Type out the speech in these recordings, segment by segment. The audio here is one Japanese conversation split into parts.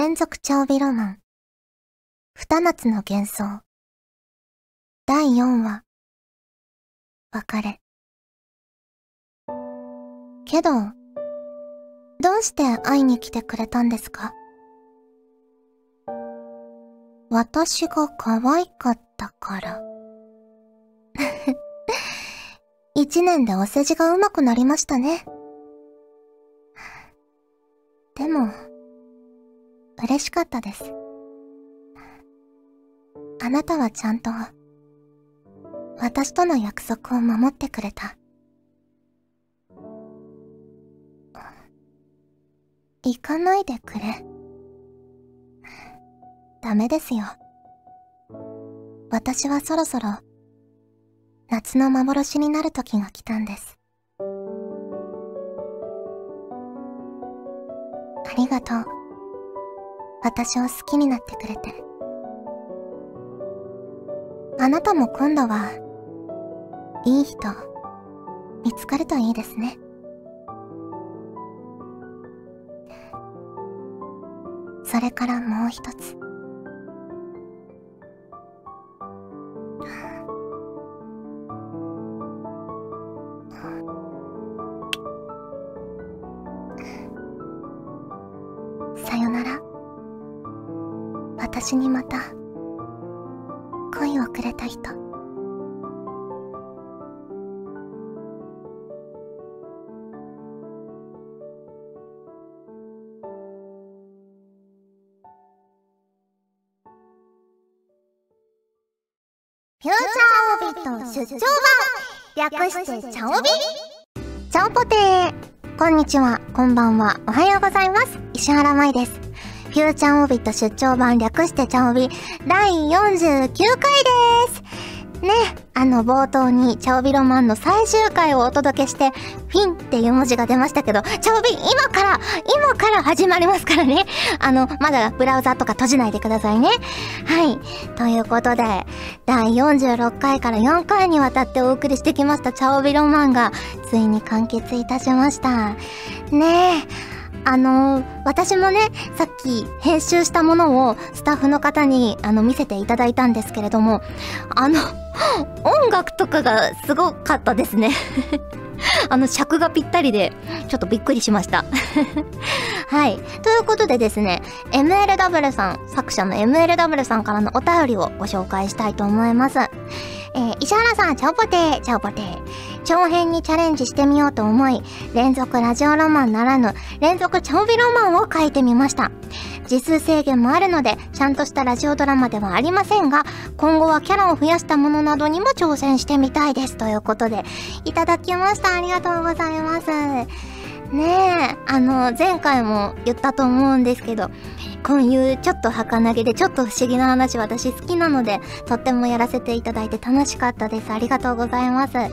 連続調味ロマン。二夏の幻想。第4話。別れ。けど、どうして会いに来てくれたんですか？私が可愛かったから。一年でお世辞が上手くなりましたね。でも、嬉しかったです。あなたはちゃんと、私との約束を守ってくれた。行かないでくれ。ダメですよ。私はそろそろ、夏の幻になる時が来たんです。ありがとう。私を好きになってくれて。あなたも今度は、いい人、見つかるといいですね。それからもう一つ。私にまた、恋をくれた人。フューチャーオビット出張版略してチャオビチャオポテーこんにちは、こんばんは、おはようございます。石原舞です。フューチャーオビット出張版略してチャオビ第49回ですね、あの冒頭にチャオビロマンの最終回をお届けして、フィンっていう文字が出ましたけど、チャオビ今から、今から始まりますからね。あの、まだブラウザとか閉じないでくださいね。はい。ということで、第46回から4回にわたってお送りしてきましたチャオビロマンが、ついに完結いたしました。ねえ。あのー、私もね、さっき編集したものをスタッフの方にあの見せていただいたんですけれども、あの、音楽とかがすごかったですね あの尺がぴったりで、ちょっとびっくりしました はい。ということでですね、MLW さん、作者の MLW さんからのお便りをご紹介したいと思います。えー、石原さん、チャオポテー、チャオポテー。長編にチャレンジしてみようと思い、連続ラジオロマンならぬ、連続長尾ロマンを書いてみました。字数制限もあるので、ちゃんとしたラジオドラマではありませんが、今後はキャラを増やしたものなどにも挑戦してみたいです。ということで、いただきました。ありがとうございます。ねえ、あの、前回も言ったと思うんですけど、こういうちょっと儚げでちょっと不思議な話私好きなので、とってもやらせていただいて楽しかったです。ありがとうございます。ね、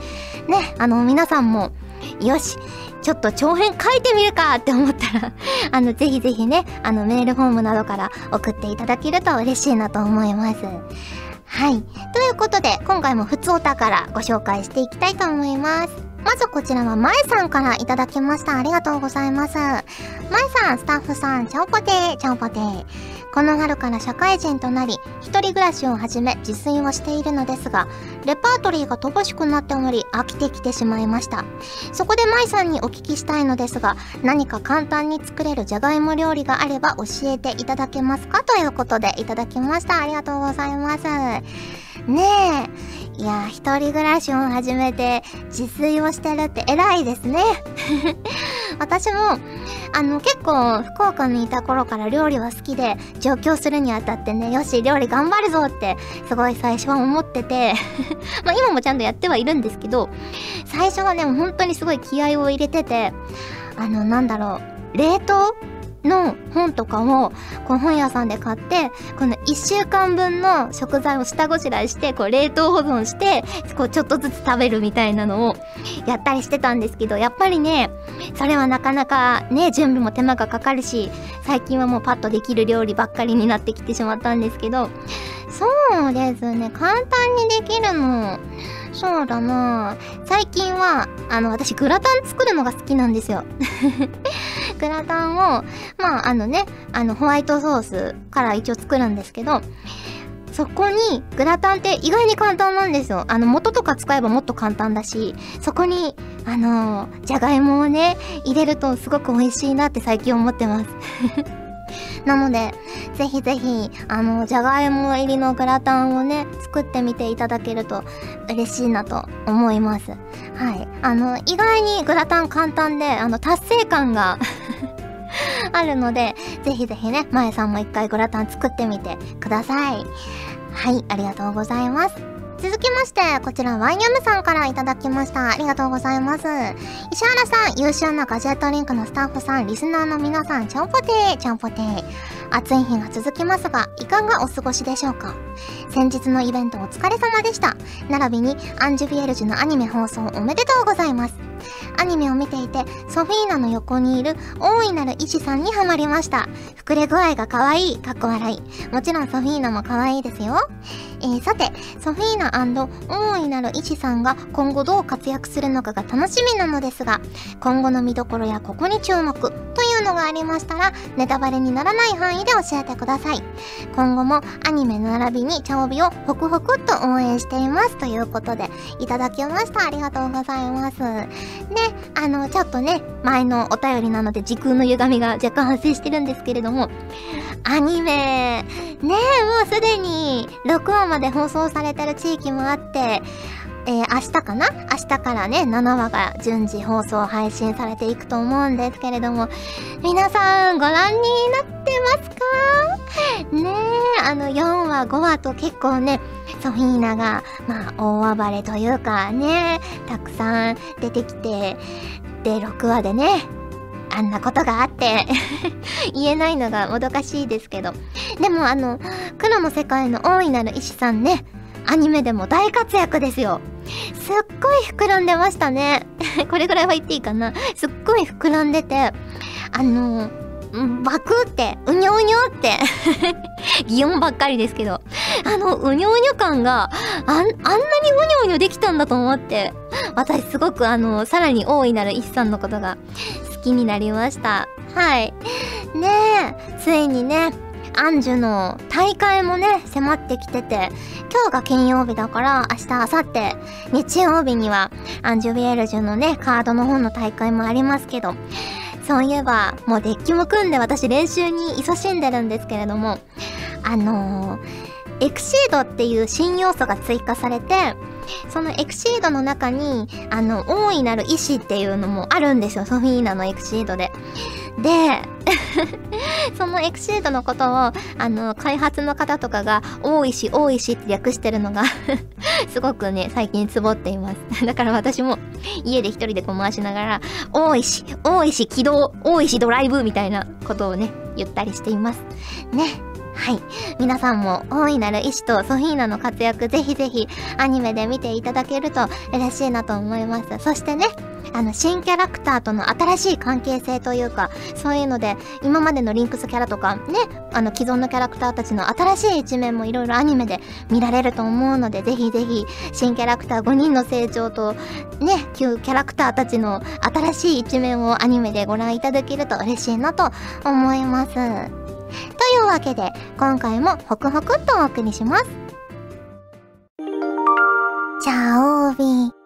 あの、皆さんも、よし、ちょっと長編書いてみるかって思ったら あの、ぜひぜひね、あの、メールフォームなどから送っていただけると嬉しいなと思います。はい。ということで、今回も普通お宝ご紹介していきたいと思います。まずこちらはまえさんからいただきました。ありがとうございます。まえさん、スタッフさん、ちゃんぽてー、チャオポテー。この春から社会人となり、一人暮らしを始め自炊をしているのですが、レパートリーが乏しくなっており、飽きてきてしまいました。そこでまいさんにお聞きしたいのですが、何か簡単に作れるじゃがいも料理があれば教えていただけますか？ということでいただきました。ありがとうございます。ねえ。いや、一人暮らしを始めて自炊をしてるって偉いですね。私も、あの、結構、福岡にいた頃から料理は好きで、上京するにあたってね、よし、料理頑張るぞって、すごい最初は思ってて まあ今もちゃんとやってはいるんですけど、最初はね、本当にすごい気合を入れてて、あの、なんだろう、冷凍の本とかを、こう本屋さんで買って、この1週間分の食材を下ごしらえして、こう冷凍保存して、こうちょっとずつ食べるみたいなのをやったりしてたんですけど、やっぱりね、それはなかなかね、準備も手間がかかるし、最近はもうパッとできる料理ばっかりになってきてしまったんですけど、そうですね、簡単にできるの、そうだな最近は、あの、私グラタン作るのが好きなんですよ。グラタンを、まああのね、あのホワイトソースから一応作るんですけど、そこにグラタンって意外に簡単なんですよ。あの元とか使えばもっと簡単だし、そこに、あの、じゃがいもをね、入れるとすごく美味しいなって最近思ってます。なので、ぜひぜひ、あの、じゃがいも入りのグラタンをね、作ってみていただけると嬉しいなと思います。はい。あの、意外にグラタン簡単で、あの、達成感が あるので、ぜひぜひね、まえさんも一回グラタン作ってみてください。はい、ありがとうございます。続きまして、こちらワイヤムさんからいただきました。ありがとうございます。石原さん、優秀なガジェットリンクのスタッフさん、リスナーの皆さん、ちゃんぽてー、ちゃんぽてー。暑い日が続きますが、いかがお過ごしでしょうか？先日のイベントお疲れ様でした。並びに、アンジュビエルジュのアニメ放送おめでとうございます。アニメを見ていて、ソフィーナの横にいる大いなる医師さんにハマりました。膨れ具合が可愛い、かっこ笑い。もちろんソフィーナも可愛いですよ。えー、さて、ソフィーナ大いなる医師さんが今後どう活躍するのかが楽しみなのですが、今後の見どころやここに注目というのがありましたら、ネタバレにならない範囲で教えてください。今後もアニメ並びにチャオビをホクホクっと応援しています。ということで、いただきました。ありがとうございます。ね、あの、ちょっとね、前のお便りなので時空の歪みが若干発生してるんですけれども、アニメ、ねえ、もうすでに6話まで放送されてる地域もあって、えー、明日かな？明日からね、7話が順次放送配信されていくと思うんですけれども、皆さんご覧になってますか？ねえ、あの4話、5話と結構ね、ソフィーナが、まあ、大暴れというかね、たくさん出てきて、で、6話でね、あんなことがあって 言えないのがもどかしいですけど。でもあの、黒の世界の大いなる医師さんね、アニメでも大活躍ですよ。すっごい膨らんでましたね。これぐらいは言っていいかな。すっごい膨らんでて、あのバクって、うにょうにょって 擬音ばっかりですけど、あの、うにょうにょ感があ、あんなにうにょうにょできたんだと思って、私すごくあの、さらに大いなる一さんのことが好きになりました。はい。ねえ、ついにね、アンジュの大会もね、迫ってきてて、今日が金曜日だから明日、明後日、日曜日にはアンジュビエルジュのね、カードの方の大会もありますけど、そういえば、もうデッキも組んで私練習に勤しんでるんですけれども、あのーエクシードっていう新要素が追加されて、そのエクシードの中に、あの、大いなる意志っていうのもあるんですよ、ソフィーナのエクシードで。で、そのエクシードのことを、あの、開発の方とかが、大石、大石って略してるのが すごくね、最近ツボっています。だから私も、家で一人でこう回しながら、大石、大石起動、大石ドライブみたいなことをね、言ったりしています。ね。はい。皆さんも大いなる医師とソフィーナの活躍ぜひぜひアニメで見ていただけると嬉しいなと思います。そしてね、あの、新キャラクターとの新しい関係性というか、そういうので、今までのリンクスキャラとか、ね、あの、既存のキャラクターたちの新しい一面もいろいろアニメで見られると思うので、ぜひぜひ、新キャラクター5人の成長と、ね、旧キャラクターたちの新しい一面をアニメでご覧いただけると嬉しいなと思います。というわけで、今回もホクホクっとお送りします。チャオービー。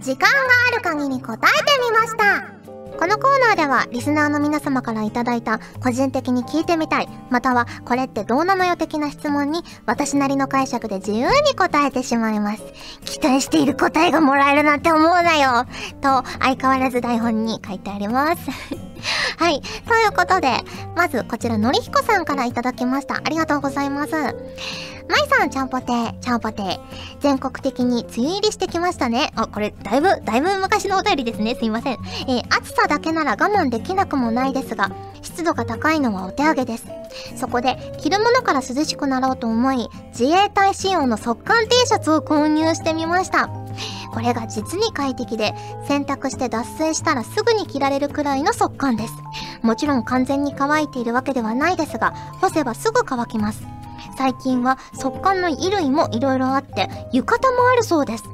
時間がある限り答えてみました。このコーナーではリスナーの皆様から頂いた個人的に聞いてみたい、またはこれってどうなのよ的な質問に私なりの解釈で自由に答えてしまいます。期待している答えがもらえるなんて思うなよと相変わらず台本に書いてあります。はい。ということで、まずこちらのりひこさんからいただきました。ありがとうございます。まいさん、ちゃんぽて、ちゃんぽて。全国的に梅雨入りしてきましたね。あ、これ、だいぶ、だいぶ昔のお便りですね。すいません。えー、暑さだけなら我慢できなくもないですが、湿度が高いのはお手上げです。そこで、着るものから涼しくなろうと思い、自衛隊仕様の速乾 T シャツを購入してみました。これが実に快適で、洗濯して脱水したらすぐに着られるくらいの速乾です。もちろん完全に乾いているわけではないですが、干せばすぐ乾きます。最近は速乾の衣類も色々あって浴衣もあるそうです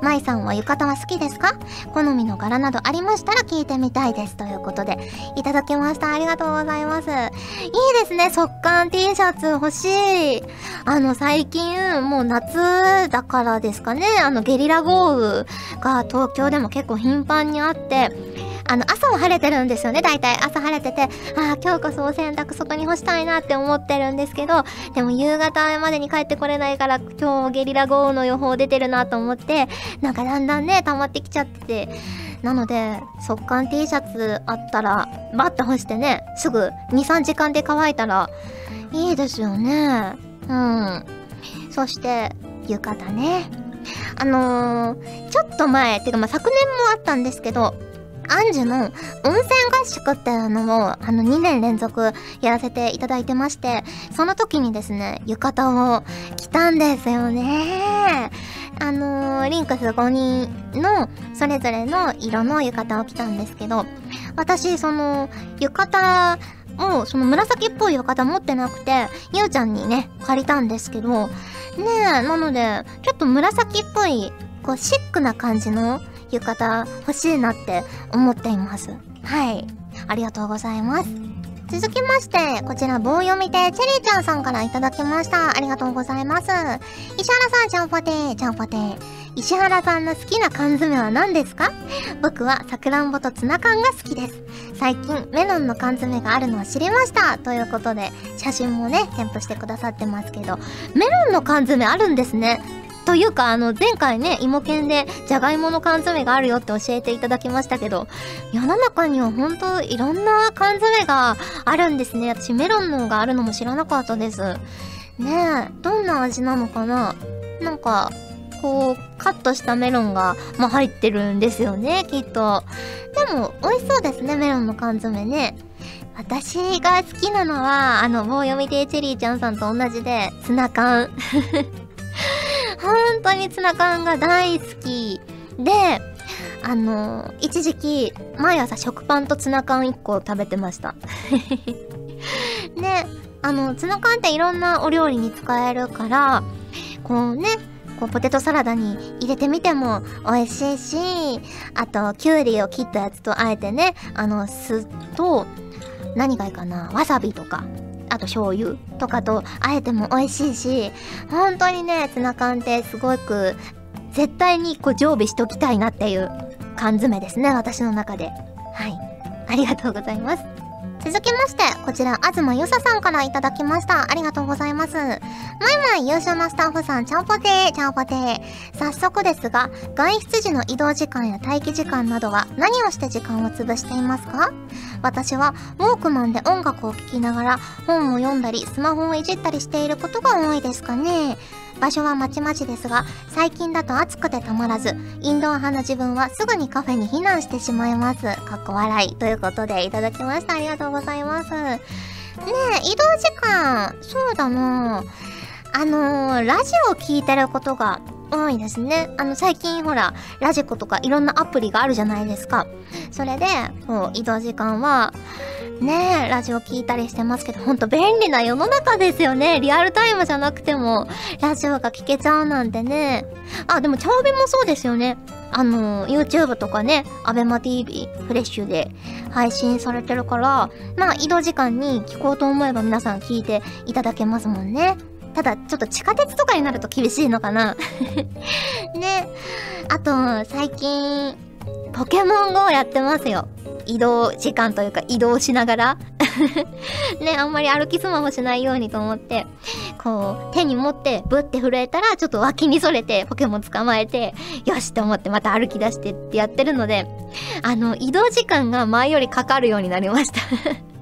まいさんは浴衣は好きですか？好みの柄などありましたら聞いてみたいです。ということで、いただきました。ありがとうございます。いいですね、速乾 T シャツ欲しい。あの、最近、もう夏だからですかね、あの、ゲリラ豪雨が東京でも結構頻繁にあって、あの、朝は晴れてるんですよね、大体。朝晴れてて、ああ、今日こそお洗濯外に干したいなって思ってるんですけど、でも夕方までに帰ってこれないから、今日ゲリラ豪雨の予報出てるなと思って、なんかだんだんね、溜まってきちゃってて、なので、速乾 T シャツあったら、バッと干してね、すぐ2、3時間で乾いたら、いいですよね。うん。そして、浴衣ね。あのー、ちょっと前、てかまあ昨年もあったんですけど、アンジュの温泉合宿っていうのを、あの、2年連続やらせていただいてまして、その時にですね、浴衣を着たんですよね。あのー、リンクス5人のそれぞれの色の浴衣を着たんですけど、私、その、浴衣を、その紫っぽい浴衣持ってなくて、ゆうちゃんにね、借りたんですけど、ねえ、なので、ちょっと紫っぽい、こう、シックな感じの浴衣欲しいなって思っています。はい。ありがとうございます。続きまして、こちら棒読みでチェリーちゃんさんからいただきました。ありがとうございます。石原さん、ちゃんぽてー、ちゃんぽてー。石原さんの好きな缶詰は何ですか？僕はさくらんぼとツナ缶が好きです。最近メロンの缶詰があるのを知りました。ということで、写真もね、添付してくださってますけど、メロンの缶詰あるんですね。というか、あの、前回ね、芋犬で、じゃがいもの缶詰があるよって教えていただきましたけど、世の中には本当いろんな缶詰があるんですね。私、メロンのがあるのも知らなかったです。ねえ、どんな味なのかな？なんか、こう、カットしたメロンが、まあ、入ってるんですよね、きっと。でも、美味しそうですね、メロンの缶詰ね。私が好きなのは、あの、棒読みでチェリーちゃんさんと同じで、ツナ缶。本当にツナ缶が大好きで、あの、一時期、毎朝食パンとツナ缶1個食べてました。で、あの、ツナ缶っていろんなお料理に使えるから、こうね、こうポテトサラダに入れてみても美味しいし、あと、きゅうりを切ったやつとあえてね、あの、酢と、何がいいかな、わさびとか、あと醤油とかとあえても美味しいし、本当にね、ツナ缶ってすごく絶対にこう常備しときたいなっていう缶詰ですね、私の中で。はい。ありがとうございます。続きまして、こちら、東ゆささんからいただきました。ありがとうございます。まいまい優秀なスタッフさん、ちゃんぽてー、ちゃんぽてー。早速ですが、外出時の移動時間や待機時間などは何をして時間を潰していますか？私は、ウォークマンで音楽を聴きながら本を読んだり、スマホをいじったりしていることが多いですかね。場所はまちまちですが、最近だと暑くてたまらず、インドア派の自分はすぐにカフェに避難してしまいます。かっこ笑い。ということでいただきました。ありがとうございます。ねえ、移動時間、そうだなあのー、ラジオを聴いてることが多いですね。あの、最近ほら、ラジコとかいろんなアプリがあるじゃないですか。それで、こう、移動時間は、ねえ、ラジオ聞いたりしてますけど、ほんと便利な世の中ですよね。リアルタイムじゃなくても、ラジオが聞けちゃうなんてね。あ、でも、チャオベもそうですよね。あの、YouTube とかね、アベマ TV、フレッシュで配信されてるから、まあ、移動時間に聞こうと思えば皆さん聞いていただけますもんね。ただ、ちょっと地下鉄とかになると厳しいのかな。ね。あと、最近、ポケモン GO やってますよ。移動時間というか移動しながら。ね、あんまり歩きスマホしないようにと思って、こう、手に持ってブッて震えたら、ちょっと脇にそれてポケモン捕まえて、よしと思ってまた歩き出してってやってるので、あの、移動時間が前よりかかるようになりました。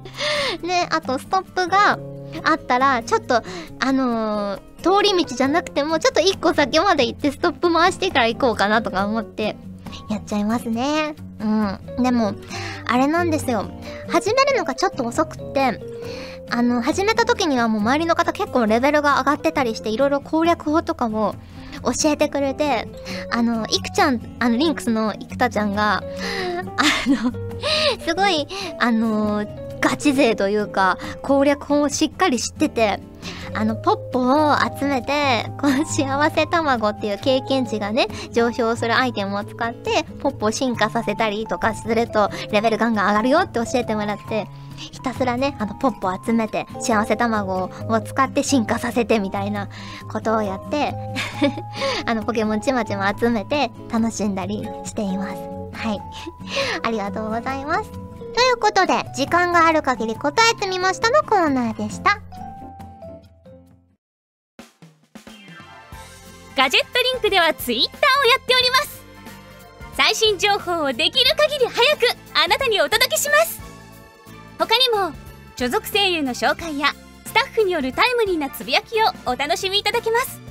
ね、あとストップがあったら、ちょっと、あのー、通り道じゃなくても、ちょっと一個先まで行ってストップ回してから行こうかなとか思って、やっちゃいますね。うん。でも、あれなんですよ。始めるのがちょっと遅くって、あの、始めた時にはもう周りの方結構レベルが上がってたりして、いろいろ攻略法とかも教えてくれて、あの、いくちゃん、あの、リンクスのいくたちゃんが、あの、すごい、あの、ガチ勢というか攻略法をしっかり知っててあのポッポを集めてこの幸せ卵っていう経験値がね上昇するアイテムを使ってポッポを進化させたりとかするとレベルガンガン上がるよって教えてもらってひたすらねあのポッポを集めて幸せ卵を使って進化させてみたいなことをやって あのポケモンちまちま集めて楽しんだりしています。はい。ありがとうございます。ということで時間がある限り答えてみましたのコーナーでした。ガジェットリンクではツイッターをやっております。最新情報をできる限り早くあなたにお届けします。他にも所属声優の紹介やスタッフによるタイムリーなつぶやきをお楽しみいただけます。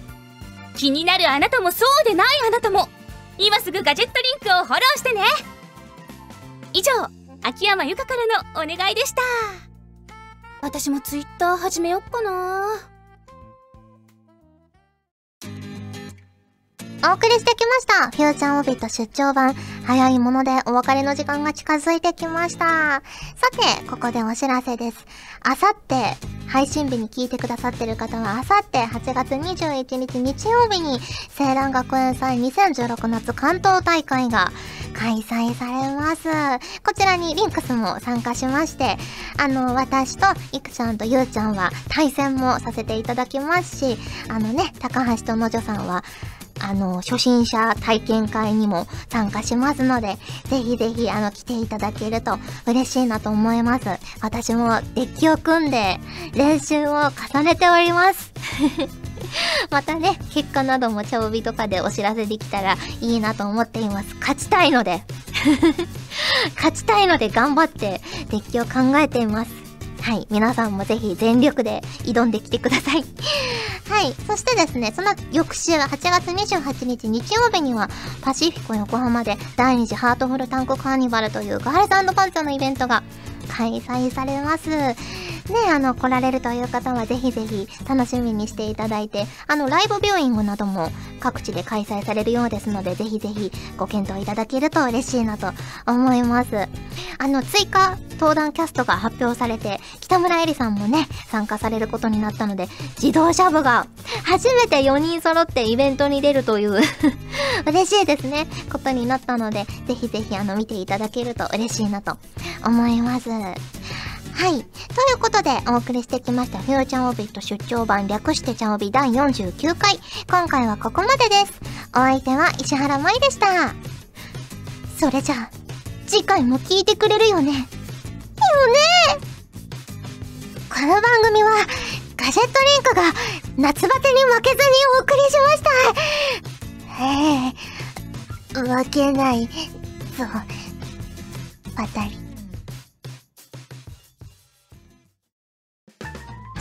気になるあなたもそうでないあなたも今すぐガジェットリンクをフォローしてね。以上秋山由香からのお願いでした私もツイッター始めよっかなお送りしてきました。フューチャーオビット出張版。早いものでお別れの時間が近づいてきました。さて、ここでお知らせです。あさって、配信日に聞いてくださってる方は、あさって8月21日日曜日に、青蘭学園祭2016夏関東大会が開催されます。こちらにリンクスも参加しまして、あの、私といくちゃんとゆうちゃんは対戦もさせていただきますし、あのね、高橋とのじょさんは、あの、初心者体験会にも参加しますので、ぜひぜひ、あの、来ていただけると嬉しいなと思います。私もデッキを組んで練習を重ねております。またね、結果なども茶帯とかでお知らせできたらいいなと思っています。勝ちたいので 勝ちたいので頑張ってデッキを考えています。はい。皆さんもぜひ全力で挑んできてください。はい。そしてですね、その翌週、8月28日日曜日には、パシフィコ横浜で第2次ハートフルタンクカーニバルというガールズパンツァのイベントが開催されます。ね、あの、来られるという方はぜひぜひ楽しみにしていただいて、あの、ライブビューイングなども各地で開催されるようですので、ぜひぜひご検討いただけると嬉しいなと思います。あの、追加登壇キャストが発表されて、北村えりさんもね、参加されることになったので、自動車部が初めて4人揃ってイベントに出るという 嬉しいですね、ことになったので、ぜひぜひあの、見ていただけると嬉しいなと思います。はい。ということで、お送りしてきました、フューチャーオビット出張版略してチャオビ第49回。今回はここまでです。お相手は石原舞でした。それじゃあ、次回も聞いてくれるよね。よねこの番組は、ガジェットリンクが夏バテに負けずにお送りしました。へえ、負けない、そう、あたり。